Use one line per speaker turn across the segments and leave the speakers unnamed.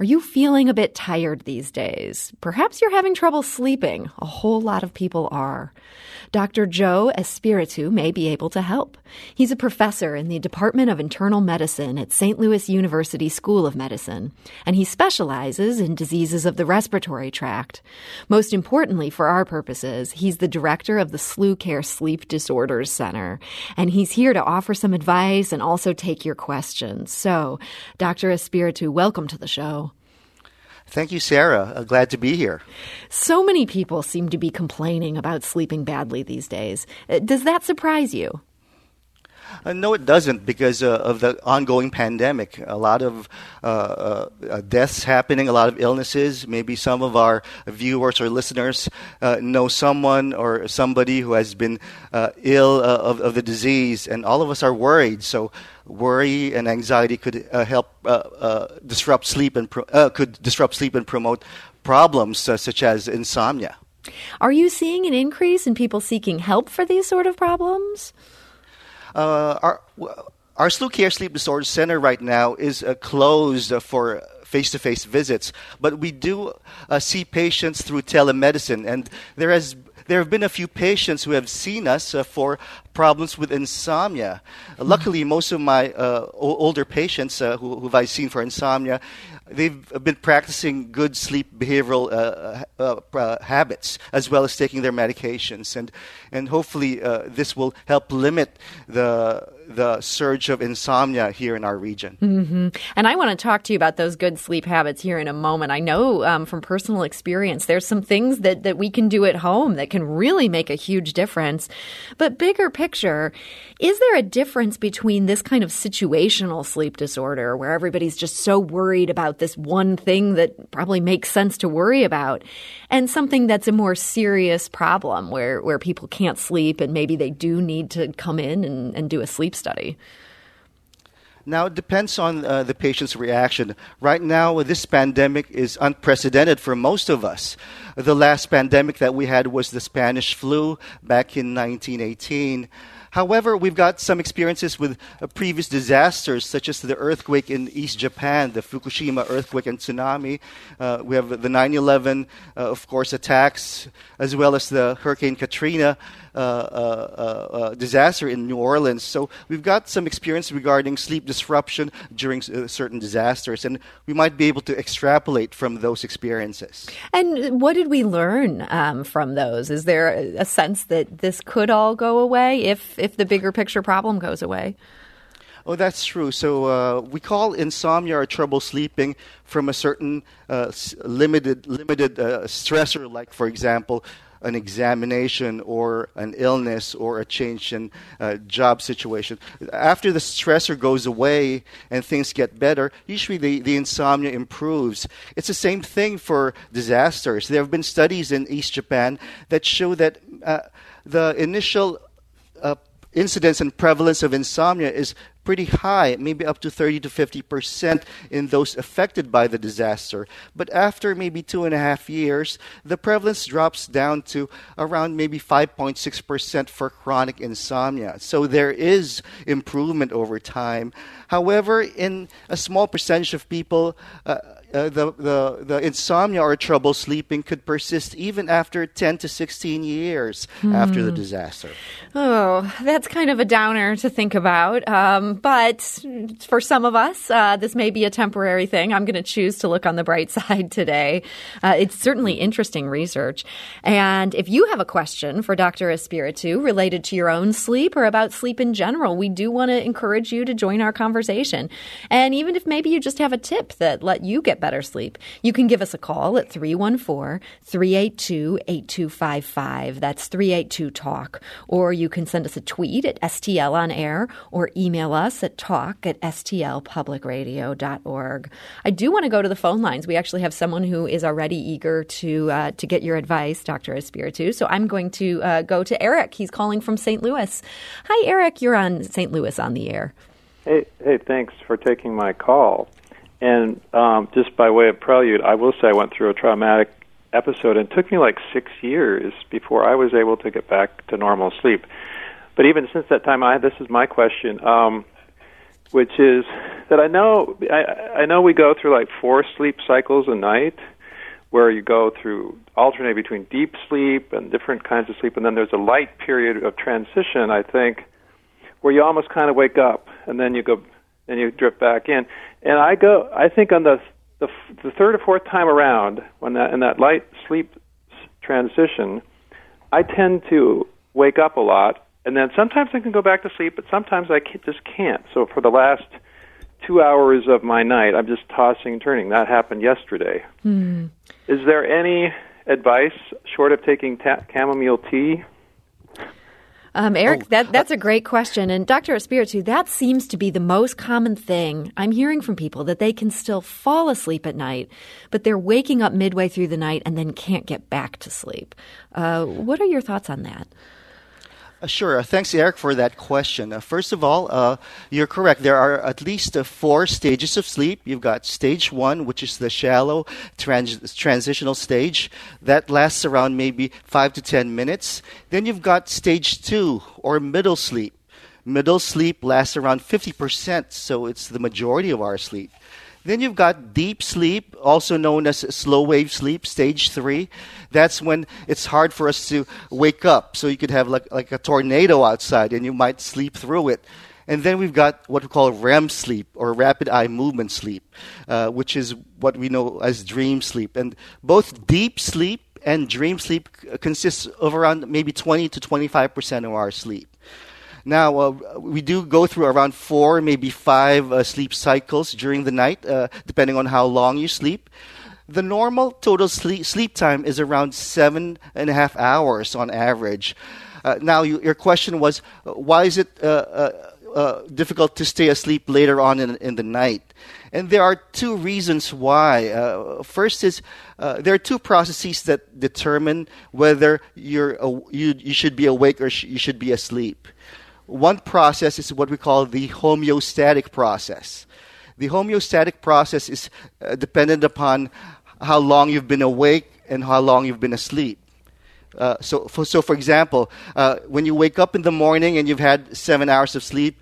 Are you feeling a bit tired these days? Perhaps you're having trouble sleeping. A whole lot of people are. Dr. Joe Espiritu may be able to help. He's a professor in the Department of Internal Medicine at St. Louis University School of Medicine, and he specializes in diseases of the respiratory tract. Most importantly, for our purposes, he's the director of the SLU Care Sleep Disorders Center, and he's here to offer some advice and also take your questions. So, Dr. Espiritu, welcome to the show.
Thank you, Sarah. Uh, glad to be here.
So many people seem to be complaining about sleeping badly these days. Uh, does that surprise you?
Uh, no, it doesn't because uh, of the ongoing pandemic. A lot of uh, uh deaths happening, a lot of illnesses. Maybe some of our viewers or listeners uh, know someone or somebody who has been uh, ill of, of, the disease, and all of us are worried. So, worry and anxiety could help disrupt sleep and pro- could disrupt sleep and promote problems such as insomnia.
Are you seeing an increase in people seeking help for these sort of problems?
Uh, our our SLU Care Sleep Disorder Center right now is uh, closed for face-to-face visits, but we do uh, see patients through telemedicine, and there has there have been a few patients who have seen us uh, for problems with insomnia. Mm-hmm. Luckily, most of my uh, o- older patients uh, who, who I've seen for insomnia they've been practicing good sleep behavioral uh, uh, uh, habits as well as taking their medications, and and hopefully uh, this will help limit the the surge of insomnia here in our region.
Mm-hmm. And I want to talk to you about those good sleep habits here in a moment. I know um, from personal experience, there's some things that, that we can do at home that can really make a huge difference. But bigger picture, is there a difference between this kind of situational sleep disorder where everybody's just so worried about this one thing that probably makes sense to worry about and something that's a more serious problem where, where people can't sleep and maybe they do need to come in and, and do a sleep study?
Now, it depends on uh, the patient's reaction. Right now, this pandemic is unprecedented for most of us. The last pandemic that we had was the Spanish flu back in 1918. However, we've got some experiences with uh, previous disasters, such as the earthquake in East Japan, the Fukushima earthquake and tsunami. Uh, we have the 9 11, uh, of course, attacks, as well as the Hurricane Katrina. Uh, uh, uh, disaster in New Orleans. So we've got some experience regarding sleep disruption during certain disasters, and we might be able to extrapolate from those experiences.
And what did we learn um, from those? Is there a sense that this could all go away if if the bigger picture problem goes away?
Oh, that's true. So uh, we call insomnia or trouble sleeping from a certain uh, limited limited uh, stressor, like for example, an examination or an illness or a change in uh, job situation. After the stressor goes away and things get better, usually the, the insomnia improves. It's the same thing for disasters. There have been studies in East Japan that show that uh, the initial uh, incidence and prevalence of insomnia is pretty high, maybe up to 30 to 50 percent in those affected by the disaster. But after maybe two and a half years, the prevalence drops down to around maybe 5.6 percent for chronic insomnia. So there is improvement over time. However, in a small percentage of people, uh, uh, the, the, the insomnia or trouble sleeping could persist even after 10 to 16 years mm. after the hmm. disaster.
Oh, that's kind of a downer to think about. Um, but for some of us, uh, this may be a temporary thing. I'm going to choose to look on the bright side today. Uh, it's certainly interesting research. And if you have a question for Dr. Espiritu related to your own sleep or about sleep in general, we do want to encourage you to join our conversation. And even if maybe you just have a tip that let you get better sleep. You can give us a call at 314 382 8255. That's 382 Talk. Or you can send us a tweet at STL on air or email us at talk at stlpublicradio.org. I do want to go to the phone lines. We actually have someone who is already eager to, uh, to get your advice, Dr. Espiritu. So I'm going to uh, go to Eric. He's calling from St. Louis. Hi, Eric. You're on St. Louis on the air.
Hey, hey, thanks for taking my call. And um, just by way of prelude, I will say I went through a traumatic episode, and it took me like six years before I was able to get back to normal sleep. But even since that time, I this is my question: um, which is that I know I, I know we go through like four sleep cycles a night, where you go through alternate between deep sleep and different kinds of sleep, and then there's a light period of transition. I think where you almost kind of wake up and then you go and you drift back in. And I go, I think on the the, the third or fourth time around, when that in that light sleep transition, I tend to wake up a lot, and then sometimes I can go back to sleep, but sometimes I just can't. So for the last two hours of my night, I'm just tossing and turning. That happened yesterday. Mm. Is there any advice short of taking ta- chamomile tea?
Um, Eric, oh, that, that's a great question. And Dr. Espiritu, that seems to be the most common thing I'm hearing from people that they can still fall asleep at night, but they're waking up midway through the night and then can't get back to sleep. Uh, what are your thoughts on that?
Uh, sure. Uh, thanks, Eric, for that question. Uh, first of all, you're correct. There are at least four stages of sleep. You've got stage one, which is the shallow trans- transitional stage. That lasts around maybe five to ten minutes. Then you've got stage two, or middle sleep. Middle sleep lasts around 50%, so it's the majority of our sleep. Then you've got deep sleep, also known as slow wave sleep, stage three. That's when it's hard for us to wake up. So you could have like, like a tornado outside and you might sleep through it. And then we've got what we call REM sleep or rapid eye movement sleep, uh, which is what we know as dream sleep. And both deep sleep and dream sleep consists of around maybe 20 to 25% of our sleep. Now, uh, we do go through around four, maybe five uh, sleep cycles during the night, uh, depending on how long you sleep. The normal total sleep, sleep time is around seven and a half hours on average. Uh, now, you, your question was uh, why is it uh, difficult to stay asleep later on in, in the night? And there are two reasons why. First is there are two processes that determine whether you're you, you should be awake or sh- you should be asleep. One process is what we call the homeostatic process. The homeostatic process is uh, dependent upon how long you've been awake and how long you've been asleep. Uh, so, for, so, for example, uh, when you wake up in the morning and you've had seven hours of sleep,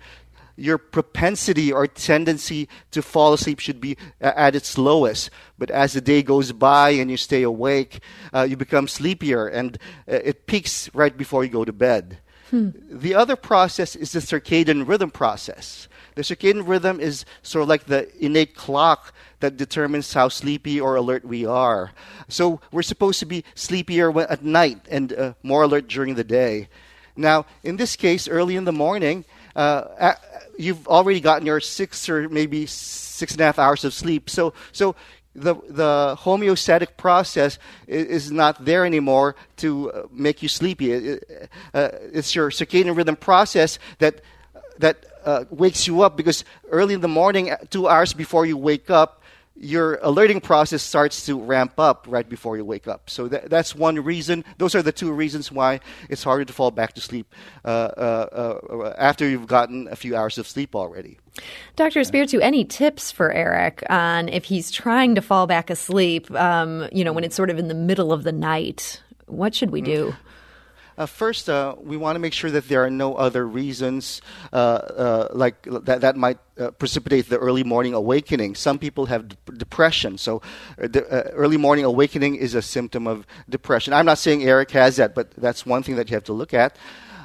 your propensity or tendency to fall asleep should be uh, at its lowest. But as the day goes by and you stay awake, uh, you become sleepier and uh, it peaks right before you go to bed. Hmm. The other process is the circadian rhythm process. The circadian rhythm is sort of like the innate clock that determines how sleepy or alert we are. So we're supposed to be sleepier at night and uh, more alert during the day. Now, in this case, early in the morning, uh, you've already gotten your six or maybe six and a half hours of sleep. So, so the the homeostatic process is, is, not there anymore to uh, make you sleepy. It, uh, it's your circadian rhythm process that that uh, wakes you up because early in the morning, uh, two hours before you wake up, your alerting process starts to ramp up right before you wake up. So that, that's one reason. Those are the two reasons why it's harder to fall back to sleep uh, uh, uh, after you've gotten a few hours of sleep already.
Dr. Espiritu, any tips for Eric on if he's trying to fall back asleep, um, you know, when it's sort of in the middle of the night? What should we do? Mm-hmm.
Uh, first, uh, we want to make sure that there are no other reasons uh, uh like that that might uh, precipitate the early morning awakening. Some people have depression, so uh, the, early morning awakening is a symptom of depression. I'm not saying Eric has that, but that's one thing that you have to look at.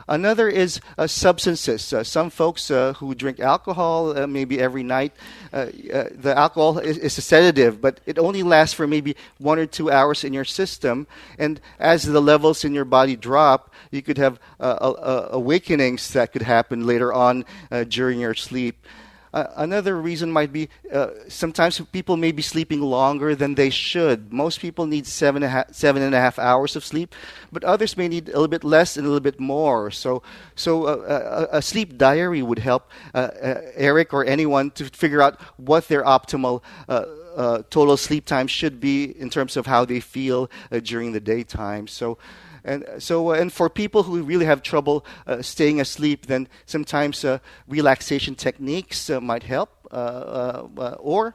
Another is uh, substances. Uh, some folks uh, who drink alcohol uh, maybe every night, uh, uh, the alcohol is, is, a sedative, but it only lasts for maybe one or two hours in your system. And as the levels in your body drop, you could have awakenings that could happen later on during your sleep. Uh, another reason might be uh, sometimes people may be sleeping longer than they should. Most people need seven and, a half, seven and a half hours of sleep, but others may need a little bit less and a little bit more. So, so uh, a, a, sleep diary would help uh, uh, Eric or anyone to figure out what their optimal uh, total sleep time should be in terms of how they feel during the daytime. So. And so, uh, and for people who really have trouble uh, staying asleep, then sometimes uh, relaxation techniques uh, might help. Uh, uh, or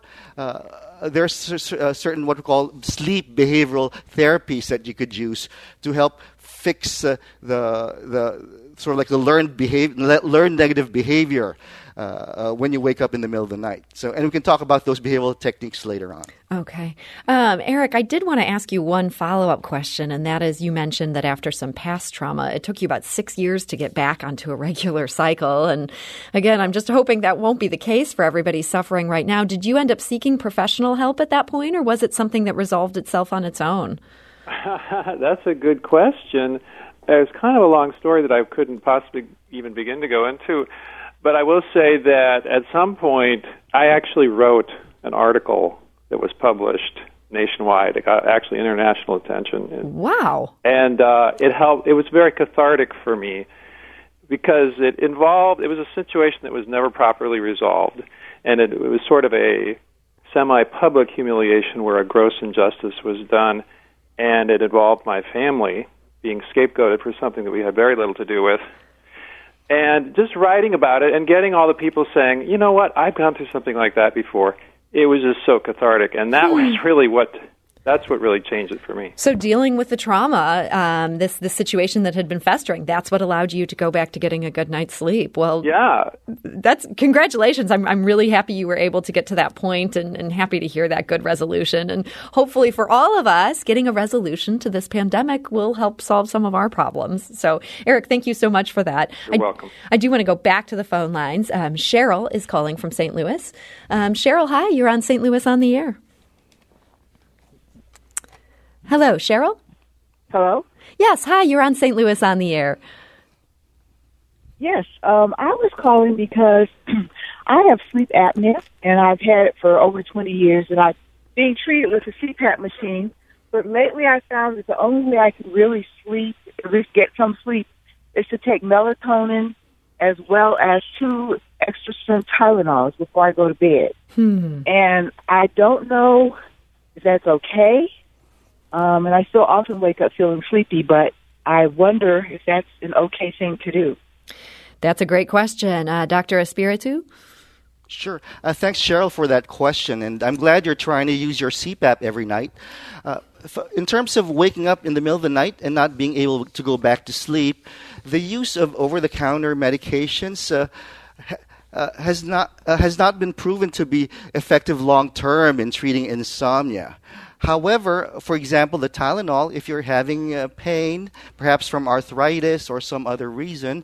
there's certain what we call sleep behavioral therapies that you could use to help fix the the sort of like the learned behavior, learned negative behavior. Uh, uh, when you wake up in the middle of the night. So, and we can talk about those behavioral techniques later on.
Okay. Um, Eric, I did want to ask you one follow up question, and that is you mentioned that after some past trauma, it took you about six years to get back onto a regular cycle. And again, I'm just hoping that won't be the case for everybody suffering right now. Did you end up seeking professional help at that point, or was it something that resolved itself on its own?
That's a good question. It's kind of a long story that I couldn't possibly even begin to go into. But I will say that at some point, I actually wrote an article that was published nationwide. It got actually international attention.
And, wow!
And uh, it helped. It was very cathartic for me because it involved. It was a situation that was never properly resolved, and it, it was sort of a semi-public humiliation where a gross injustice was done, and it involved my family being scapegoated for something that we had very little to do with. And just writing about it and getting all the people saying, you know what, I've gone through something like that before. It was just so cathartic. And that was hmm. really what that's what really changed it for me.
So dealing with the trauma, um, this this situation that had been festering, that's what allowed you to go back to getting a good night's sleep. Well,
yeah,
that's congratulations. I'm I'm really happy you were able to get to that point, and, and happy to hear that good resolution. And hopefully for all of us, getting a resolution to this pandemic will help solve some of our problems. So Eric, thank you so much for that.
You're I, welcome.
I do want to go back to the phone lines. Um, Cheryl is calling from St. Louis. Um, Cheryl, hi. You're on St. Louis on the air. Hello, Cheryl?
Hello?
Yes, hi, you're on St. Louis on the air.
Yes, um, I was calling because I have sleep apnea, and I've had it for over 20 years, and I'm being treated with a CPAP machine. But lately I found that the only way I can really sleep, at least get some sleep, is to take melatonin as well as two extra strength Tylenols before I go to bed. Hmm. And I don't know if that's okay um, and I still often wake up feeling sleepy, but I wonder if that's an okay thing to do.
That's a great question. Uh, Dr. Espiritu?
Sure. Uh, thanks, Cheryl, for that question. And I'm glad you're trying to use your CPAP every night. Uh, in terms of waking up in the middle of the night and not being able to go back to sleep, the use of over the counter medications. Uh, uh, has not uh, has not been proven to be effective long term in treating insomnia. However, for example, the Tylenol, if you're having uh, pain, perhaps from arthritis or some other reason,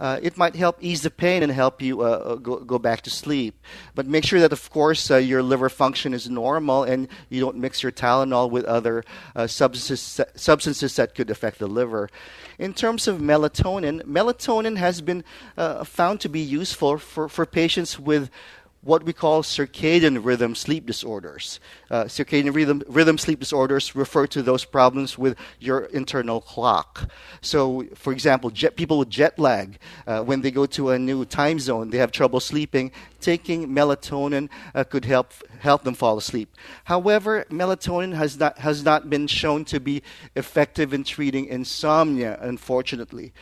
uh, it might help ease the pain and help you uh, uh go, go back to sleep. But make sure that, of course, uh, your liver function is normal and you don't mix your Tylenol with other uh, substances, substances that could affect the liver. In terms of melatonin, melatonin has been found to be useful for, for patients with what we call circadian rhythm sleep disorders. Uh, circadian rhythm, rhythm sleep disorders refer to those problems with your internal clock. So, for example, jet, people with jet lag, uh, when they go to a new time zone, they have trouble sleeping. Taking melatonin uh, could help help them fall asleep. However, melatonin has not has not been shown to be effective in treating insomnia, unfortunately.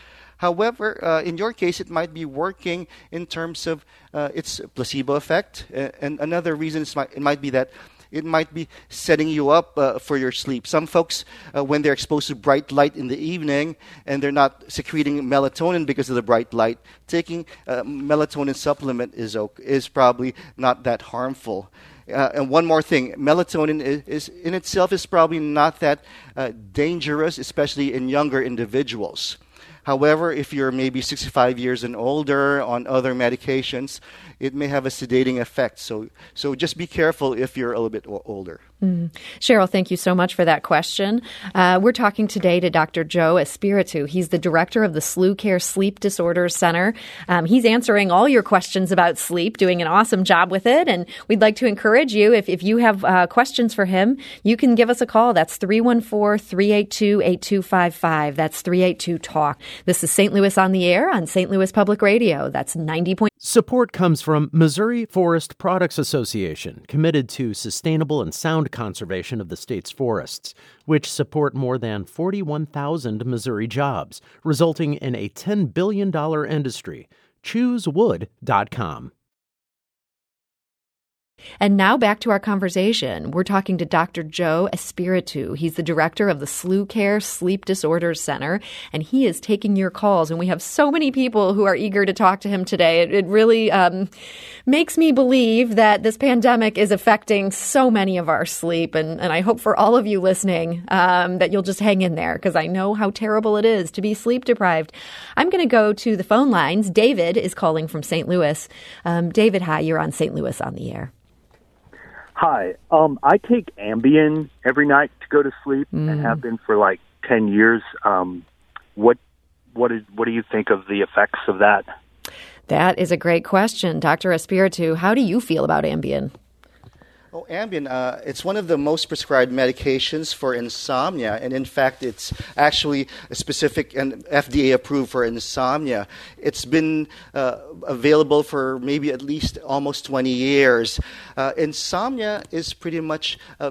However, uh, in your case, it might be working in terms of uh, its placebo effect. and another reason it might be that it might be setting you up uh, for your sleep. Some folks, uh, when they're exposed to bright light in the evening and they're not secreting melatonin because of the bright light, taking a melatonin supplement is, okay, is probably not that harmful. Uh, and one more thing melatonin is, is, in itself is probably not that uh, dangerous, especially in younger individuals. However, if you're maybe 65 years and older on other medications, it may have a sedating effect. So, so just be careful if you're a little bit older.
Mm. Cheryl, thank you so much for that question. Uh, we're talking today to Dr. Joe Espiritu. He's the director of the SLU Care Sleep Disorders Center. Um, he's answering all your questions about sleep, doing an awesome job with it. And we'd like to encourage you, if, if you have uh, questions for him, you can give us a call. That's 314 382 8255. That's 382 Talk. This is St. Louis on the Air on St. Louis Public Radio. That's 90. Point-
Support comes from Missouri Forest Products Association, committed to sustainable and sound conservation of the state's forests, which support more than 41,000 Missouri jobs, resulting in a $10 billion industry. ChooseWood.com.
And now back to our conversation. We're talking to Dr. Joe Espiritu. He's the director of the SLU Care Sleep Disorders Center, and he is taking your calls. And we have so many people who are eager to talk to him today. It, it really um, makes me believe that this pandemic is affecting so many of our sleep. And, and I hope for all of you listening um, that you'll just hang in there because I know how terrible it is to be sleep deprived. I'm going to go to the phone lines. David is calling from St. Louis. Um, David, hi, you're on St. Louis on the air.
Hi. Um, I take Ambien every night to go to sleep mm. and have been for like 10 years. Um, what, what, is, what do you think of the effects of that?
That is a great question. Dr. Espiritu, how do you feel about Ambien?
Oh, Ambien, uh, it's one of the most prescribed medications for insomnia, and in fact, it's actually a specific and FDA approved for insomnia. It's been uh, available for maybe at least almost 20 years. Uh, insomnia is pretty much uh,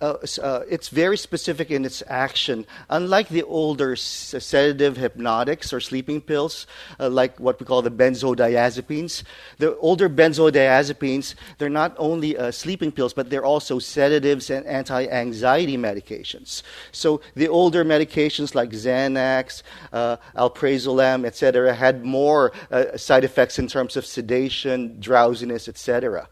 uh, uh, it's very specific in its action. Unlike the older sedative hypnotics or sleeping pills, like what we call the benzodiazepines, the older benzodiazepines they're not only sleeping pills, but they're also sedatives and anti anxiety medications. So the older medications like Xanax, uh, alprazolam, etc., had more uh, side effects in terms of sedation, drowsiness, etc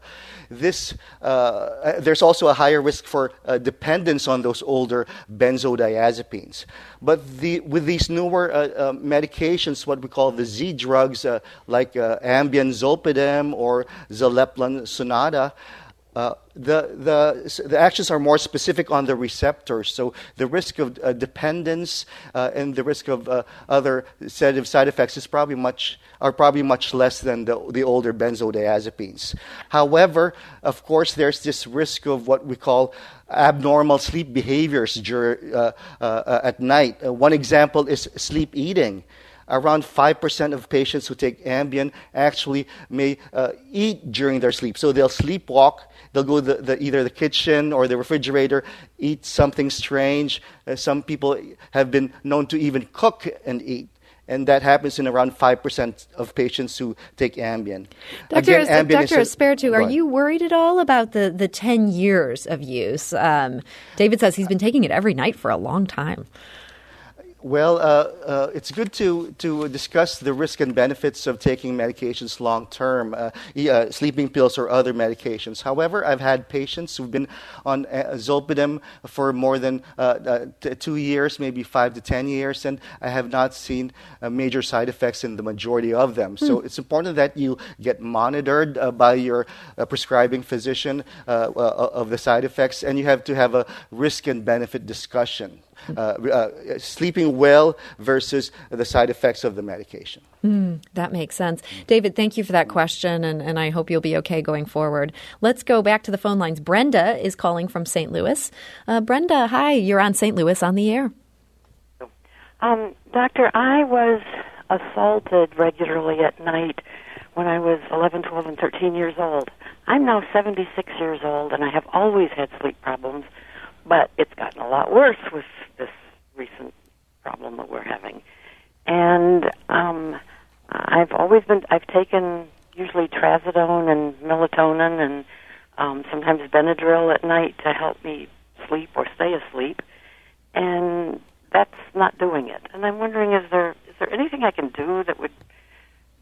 this, uh, uh, there's also a higher risk for uh, dependence on those older benzodiazepines. But the, with these newer uh, medications, what we call the Z drugs, like Ambien Zolpidem or Zaleplon Sonata, uh, the, the, the actions are more specific on the receptors, so the risk of uh, dependence uh, and the risk of uh, other sedative side effects is probably much, are probably much less than the, the older benzodiazepines. However, of course, there's this risk of what we call abnormal sleep behaviors dur- uh, at night. one example is sleep eating around 5% of patients who take Ambien actually may uh, eat during their sleep. So they'll sleepwalk They'll go to the, the, either the kitchen or the refrigerator, eat something strange. Uh, some people have been known to even cook and eat. And that happens in around 5% of patients who take Ambien.
Dr. Again, Ambien Dr. Are you worried at all about the, the 10 years of use? Um, David says he's been taking it every night for a long time.
Well, uh, uh, it's good to, to discuss the risk and benefits of taking medications long term, uh, uh, sleeping pills or other medications. However, I've had patients who've been on uh, Zolpidem for more than uh, t- two years, maybe five to ten years, and I have not seen major side effects in the majority of them. So hmm. it's important that you get monitored by your prescribing physician of the side effects, and you have to have a risk and benefit discussion. Uh, uh, sleeping well versus the side effects of the medication.
Mm, that makes sense. David, thank you for that question, and, and I hope you'll be okay going forward. Let's go back to the phone lines. Brenda is calling from St. Louis. Uh, Brenda, hi, you're on St. Louis on the air.
Um, doctor, I was assaulted regularly at night when I was 11, 12, and 13 years old. I'm now 76 years old, and I have always had sleep problems, but it's gotten a lot worse with this recent problem that we're having. And um, I've always been, I've taken usually trazodone and melatonin and um, sometimes Benadryl at night to help me sleep or stay asleep. And that's not doing it. And I'm wondering, is there is there anything I can do that would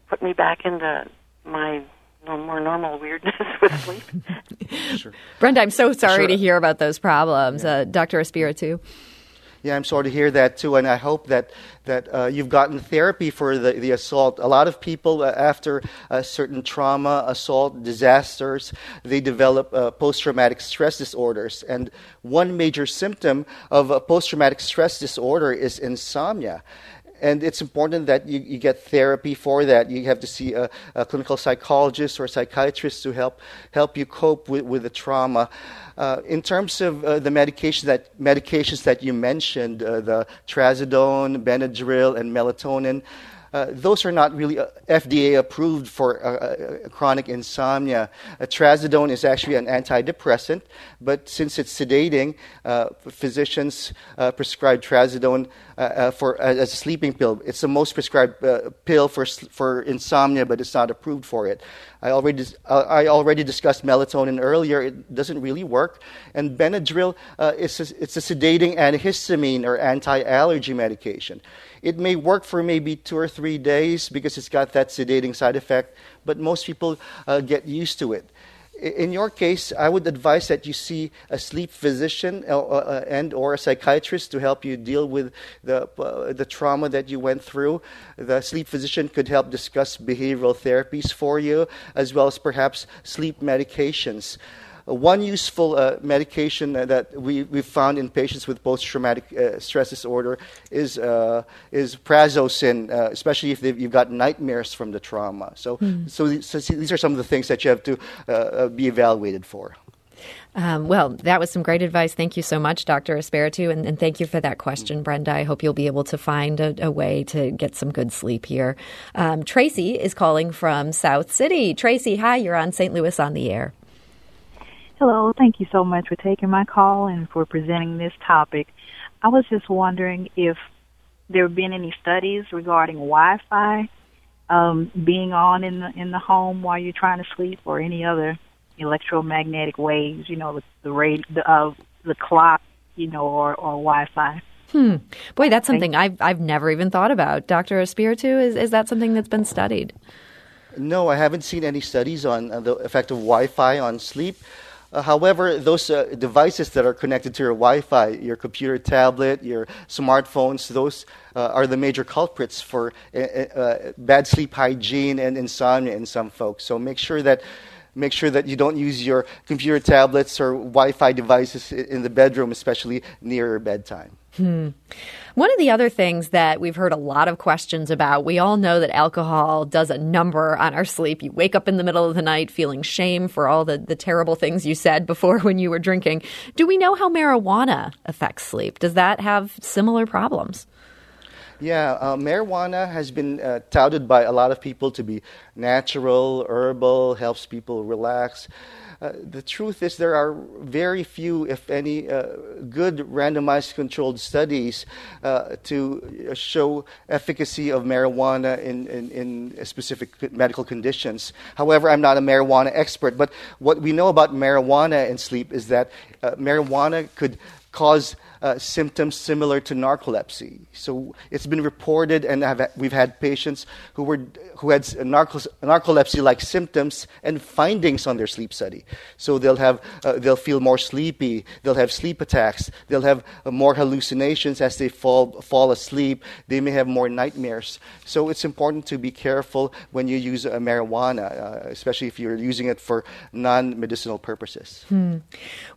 put me back into my more normal weirdness with sleep?
sure. Brenda, I'm so sorry sure. to hear about those problems. Yeah. Uh, Dr. Espiritu.
Yeah, I'm sorry to hear that too, and I hope that that uh, you've gotten therapy for the, the assault. A lot of people, uh, after a certain trauma, assault, disasters, they develop uh, post-traumatic stress disorders, and one major symptom of a post-traumatic stress disorder is insomnia and it's important that you, you, get therapy for that. You have to see a, a clinical psychologist or a psychiatrist to help help you cope with, with the trauma. Uh, in terms of uh, the medications that medications that you mentioned, uh, the trazodone, Benadryl, and melatonin. Uh, those are not really uh, FDA approved for uh, uh, uh chronic insomnia. Uh, trazodone is actually an antidepressant, but since it's sedating, uh, physicians prescribe trazodone for as a sleeping pill. It's the most prescribed pill for for insomnia, but it's not approved for it. I already I already discussed melatonin earlier. It doesn't really work, and Benadryl is a, it's a sedating antihistamine or anti-allergy medication. It may work for maybe two or three days because it's got that sedating side effect, but most people uh, get used to it. In your case, I would advise that you see a sleep physician uh, uh, and or a psychiatrist to help you deal with the, uh, the trauma that you went through. The sleep physician could help discuss behavioral therapies for you, as well as perhaps sleep medications. One useful uh, medication that we, we found in patients with post traumatic uh, stress disorder is, uh, is prazosin, uh, especially if you've got nightmares from the trauma. So, mm. so, so, these are some of the things that you have to uh, uh, be evaluated for.
Um, well, that was some great advice. Thank you so much, Dr. Espiritu, and, and, thank you for that question, Brenda. I hope you'll be able to find a, a way to get some good sleep here. Um, Tracy is calling from South City. Tracy, hi, you're on St. Louis on the air.
Hello, thank you so much for taking my call and for presenting this topic. I was just wondering if there have been any studies regarding Wi-Fi um, being on in the in the home while you're trying to sleep, or any other electromagnetic waves. You know, the the rate the uh, the clock, you know, or or Wi-Fi.
Hmm. Boy, that's something I've I've never even thought about. Doctor Espiritu, is is that something that's been studied?
No, I haven't seen any studies on uh, the effect of Wi-Fi on sleep. Uh, however, those uh, devices that are connected to your Wi Fi, your computer, tablet, your smartphones, those uh, are the major culprits for uh, uh, bad sleep hygiene and insomnia in some folks. So make sure that make sure that you don't use your computer tablets or Wi-Fi devices in the bedroom, especially near bedtime.
Hmm. One of the other things that we've heard a lot of questions about, we all know that alcohol does a number on our sleep. You wake up in the middle of the night feeling shame for all the, the terrible things you said before when you were drinking. Do we know how marijuana affects sleep? Does that have similar problems?
Yeah, uh, marijuana has been uh, touted by a lot of people to be natural, herbal, helps people relax. Uh, the truth is, there are very few, if any, uh, good randomized controlled studies uh, to show efficacy of marijuana in, in, in, specific medical conditions. However, I'm not a marijuana expert, but what we know about marijuana and sleep is that uh, marijuana could cause uh, symptoms similar to narcolepsy. So it's been reported, and have, we've had patients who, were, who had narcolepsy like symptoms and findings on their sleep study. So they'll, have, uh, they'll feel more sleepy, they'll have sleep attacks, they'll have uh, more hallucinations as they fall, fall asleep, they may have more nightmares. So it's important to be careful when you use marijuana, uh, especially if you're using it for non medicinal purposes.
Hmm.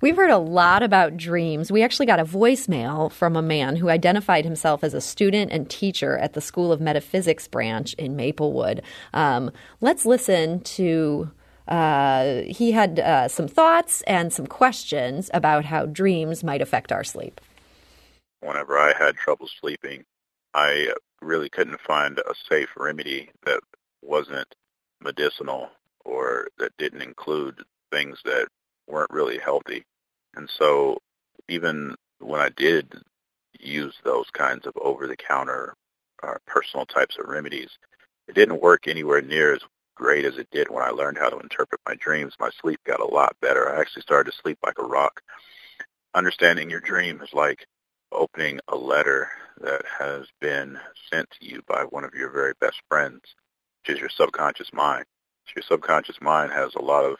We've heard a lot about dreams. We actually got a voice voicemail from a man who identified himself as a student and teacher at the School of Metaphysics branch in Maplewood. Um, let's listen to. Uh, he had uh, some thoughts and some questions about how dreams might affect our sleep.
Whenever I had trouble sleeping, I really couldn't find a safe remedy that wasn't medicinal or that didn't include things that weren't really healthy. And so even when I did use those kinds of over-the-counter uh, personal types of remedies, it didn't work anywhere near as great as it did when I learned how to interpret my dreams. My sleep got a lot better. I actually started to sleep like a rock. Understanding your dream is like opening a letter that has been sent to you by one of your very best friends, which is your subconscious mind. Your subconscious mind has a lot of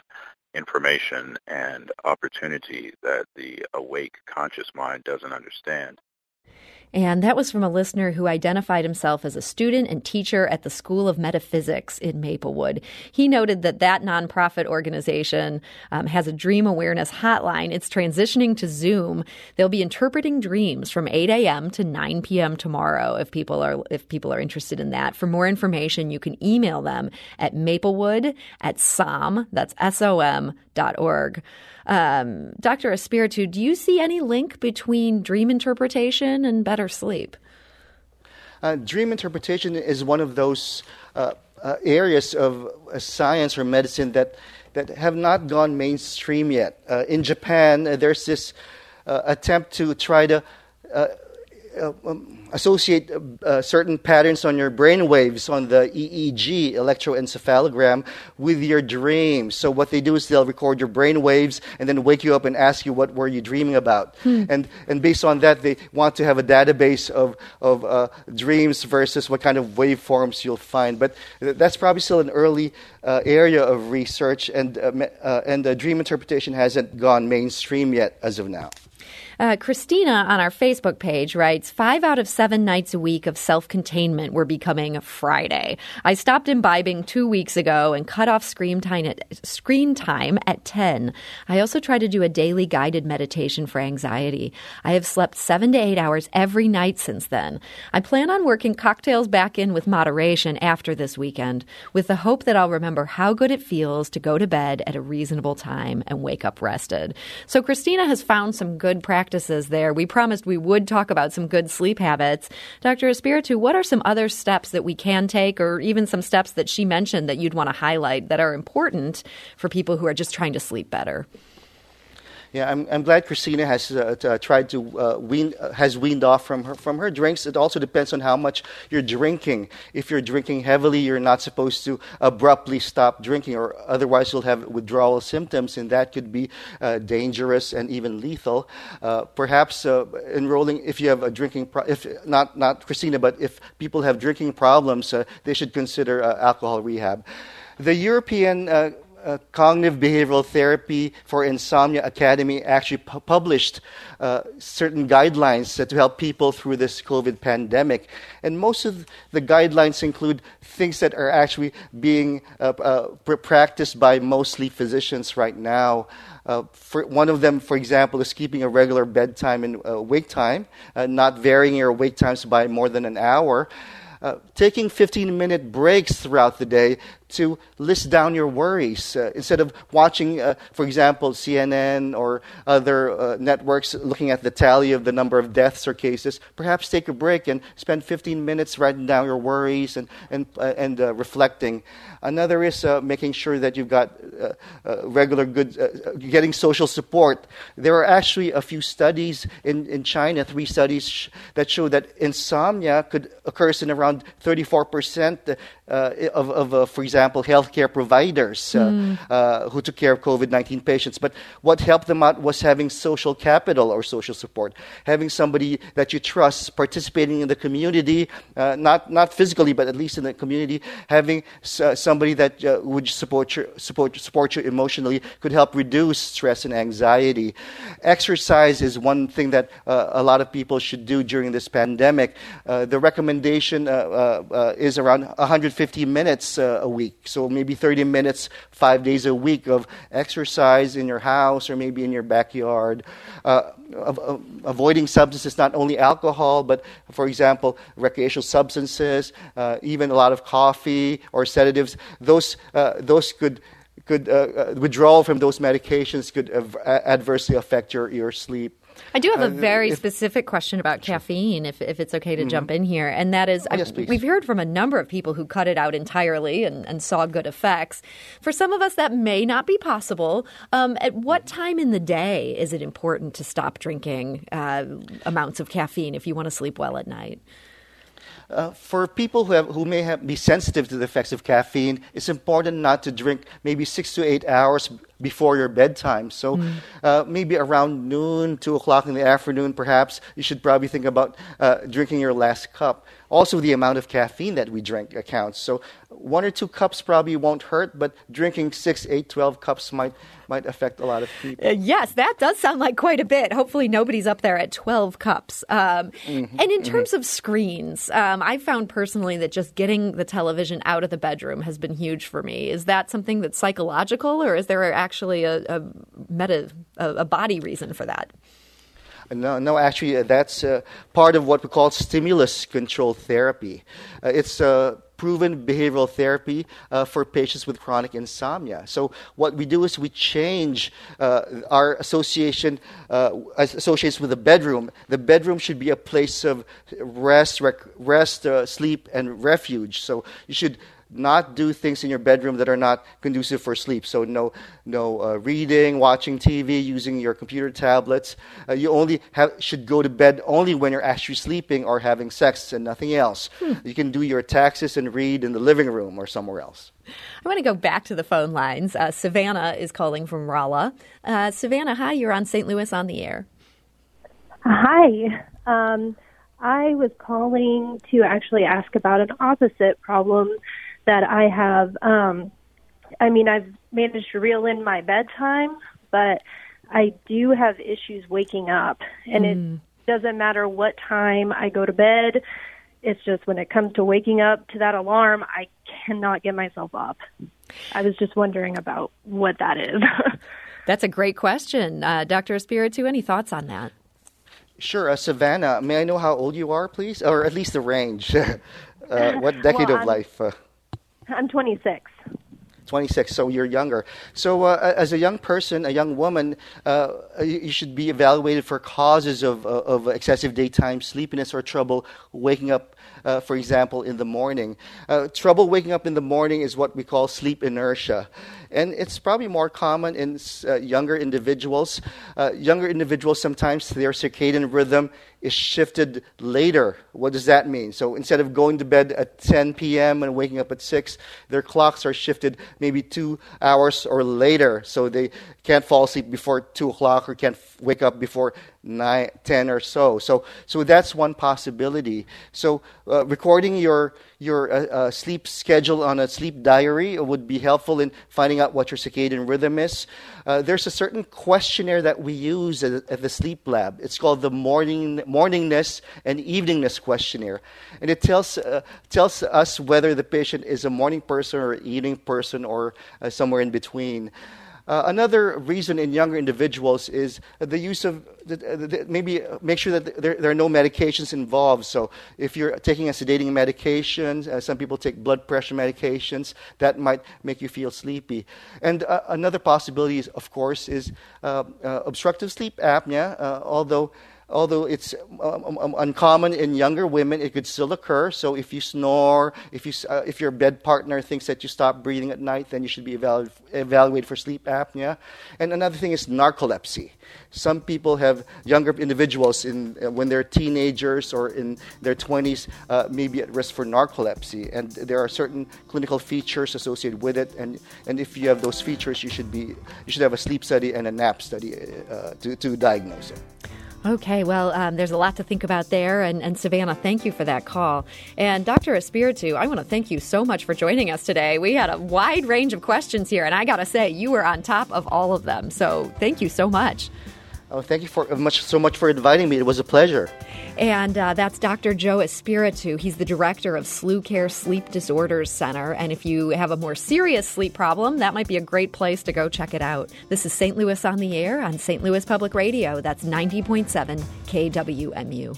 information and opportunity that the awake conscious mind doesn't understand.
And that was from a listener who identified himself as a student and teacher at the School of Metaphysics in Maplewood. He noted that that nonprofit organization um, has a dream awareness hotline. It's transitioning to Zoom. They'll be interpreting dreams from 8 a.m. to 9 p.m. tomorrow. If people are if people are interested in that, for more information, you can email them at maplewood at som that's s o m dot org. Um, Dr. Espiritu, do you see any link between dream interpretation and better sleep?
Uh, dream interpretation is one of those uh, uh, areas of uh, science or medicine that, that have not gone mainstream yet. Uh, in Japan, there's this attempt to try to um, associate uh, certain patterns on your brain waves on the EEG, electroencephalogram, with your dreams. So what they do is they'll record your brain waves and then wake you up and ask you what were you dreaming about. Hmm. And, and based on that, they want to have a database of, of uh, dreams versus what kind of waveforms you'll find. But that's probably still an early uh, area of research, and, uh, uh, and dream interpretation hasn't gone mainstream yet as of now.
Uh, Christina on our Facebook page writes Five out of seven nights a week of self containment were becoming Friday. I stopped imbibing two weeks ago and cut off screen time, at, screen time at 10. I also try to do a daily guided meditation for anxiety. I have slept seven to eight hours every night since then. I plan on working cocktails back in with moderation after this weekend, with the hope that I'll remember how good it feels to go to bed at a reasonable time and wake up rested. So, Christina has found some good practices practices there. We promised we would talk about some good sleep habits. Dr. Espiritu, what are some other steps that we can take, or even some steps that she mentioned that you'd want to highlight that are important for people who are just trying to sleep better?
Yeah, I'm, I'm glad Christina has uh, uh, tried to uh, wean, uh, has weaned off from her from her drinks. It also depends on how much you're drinking. If you're drinking heavily, you're not supposed to abruptly stop drinking, or otherwise you'll have withdrawal symptoms, and that could be uh, dangerous and even lethal. Perhaps enrolling if you have a drinking pro- if not not Christina, but if people have drinking problems, they should consider alcohol rehab. The European uh, Cognitive Behavioral Therapy for Insomnia Academy actually pu- published uh, certain guidelines to help people through this COVID pandemic. And most of the guidelines include things that are actually being uh, uh, practiced by mostly physicians right now. Uh, for one of them, for example, is keeping a regular bedtime and wake time, not varying your wake times by more than an hour. Uh, taking 15 minute breaks throughout the day to list down your worries. Uh, instead of watching, uh, for example, CNN or other uh, networks looking at the tally of the number of deaths or cases, perhaps take a break and spend 15 minutes writing down your worries and, and, uh, and uh, reflecting. Another is uh, making sure that you've got regular good, getting social support. There are actually a few studies in, in China, three studies sh- that show that insomnia could occur in around 34% of, of for example, example, healthcare providers mm. uh, who took care of COVID 19 patients. But what helped them out was having social capital or social support, having somebody that you trust participating in the community, uh, not, not physically, but at least in the community, having uh, somebody that uh, would support you, support, support you emotionally could help reduce stress and anxiety. Exercise is one thing that uh, a lot of people should do during this pandemic. the recommendation is around 150 minutes a week week. So maybe 30 minutes, five days a week of exercise in your house or maybe in your backyard. Uh, avoiding substances, not only alcohol, but for example, recreational substances, uh, even a lot of coffee or sedatives. Those, uh, those could could uh, uh, withdrawal from those medications could adversely affect your, your sleep.
I do have a uh, very if, specific question about caffeine, if, if it's okay to mm-hmm. jump in here. And that is,
oh, yes,
we've heard from a number of people who cut it out entirely and, and saw good effects. For some of us, that may not be possible. Um, at what time in the day is it important to stop drinking uh, amounts of caffeine if you want to sleep well at night?
Uh, for people who, have, who may have, be sensitive to the effects of caffeine, it's important not to drink maybe six to eight hours before your bedtime. So mm. uh, maybe around noon, two o'clock in the afternoon, perhaps you should probably think about uh, drinking your last cup. Also, the amount of caffeine that we drink accounts. So one or two cups probably won't hurt, but drinking six, eight, twelve cups might might affect a lot of people.
Uh, yes, that does sound like quite a bit. Hopefully, nobody's up there at 12 cups. Um, mm-hmm, and in mm-hmm. terms of screens, um, I found personally that just getting the television out of the bedroom has been huge for me. Is that something that's psychological, or is there actually a, a meta, a, a body reason for that?
No, no, actually, uh, that's uh, part of what we call stimulus control therapy. Uh, it's proven behavioral therapy uh, for patients with chronic insomnia. So what we do is we change uh, our association uh, associates with the bedroom. The bedroom should be a place of rest, rec- rest, sleep, and refuge. So you should not do things in your bedroom that are not conducive for sleep. So no, no uh, reading, watching TV, using your computer tablets. Uh, you only have, should go to bed only when you're actually sleeping or having sex and nothing else. Hmm. You can do your taxes and read in the living room or somewhere else.
I want to go back to the phone lines. Uh, Savannah is calling from Rolla. Uh, Savannah, hi, you're on St. Louis on the air.
Hi. Um, I was calling to actually ask about an opposite problem that I have. Um, I mean, I've managed to reel in my bedtime, but I do have issues waking up, and mm. it doesn't matter what time I go to bed. It's just when it comes to waking up to that alarm, I cannot get myself up. I was just wondering about what that is.
That's a great question. Uh, Dr. Espiritu, any thoughts on that?
Sure. Uh, Savannah, may I know how old you are, please? Or at least the range. uh, what decade
well,
of life?
I'm 26.
26, so you're younger. So, uh, as a young person, a young woman, uh, you should be evaluated for causes of, uh, of excessive daytime sleepiness or trouble waking up, uh, for example, in the morning. Uh, trouble waking up in the morning is what we call sleep inertia. And it's probably more common in uh, younger individuals. younger individuals, sometimes their circadian rhythm is shifted later. What does that mean? So instead of going to bed at 10 p.m. and waking up at 6, their clocks are shifted maybe two hours or later. So they can't fall asleep before 2 o'clock or can't f- wake up before nine, 10 or so. So, so that's one possibility. So uh, recording your, your uh, uh, sleep schedule on a sleep diary would be helpful in finding out what your circadian rhythm is. Uh, there's a certain questionnaire that we use at, at, the sleep lab. It's called the morning, morningness and eveningness questionnaire. And it tells, uh, tells us whether the patient is a morning person or evening person or uh, somewhere in between. Uh, another reason in younger individuals is the use of the, the, maybe make sure that there, there, are no medications involved. So if you're taking a sedating medication, uh, some people take blood pressure medications, that might make you feel sleepy. And uh, another possibility, is, of course, is uh, uh, obstructive sleep apnea, uh, although although it's um, um, um, uncommon in younger women, it could still occur. So if you snore, if, you, uh, if your bed partner thinks that you stop breathing at night, then you should be evalu- evaluated for sleep apnea. And another thing is narcolepsy. Some people have, younger individuals, in, uh, when they're teenagers or in their 20s, uh, may be at risk for narcolepsy. And there are certain clinical features associated with it. And, and if you have those features, you should, be, you should have a sleep study and a nap study uh, to, to diagnose it.
Okay, well, um, there's a lot to think about there. And, and, Savannah, thank you for that call. And Dr. Espiritu, I want to thank you so much for joining us today. We had a wide range of questions here, and I got to say, you were on top of all of them. So thank you so much.
Oh, thank you for much so much for inviting me. It was a pleasure.
And uh, that's Dr. Joe Espiritu. He's the director of SLU Care Sleep Disorders Center. And if you have a more serious sleep problem, that might be a great place to go check it out. This is St. Louis on the Air on St. Louis Public Radio. That's 90.7 KWMU.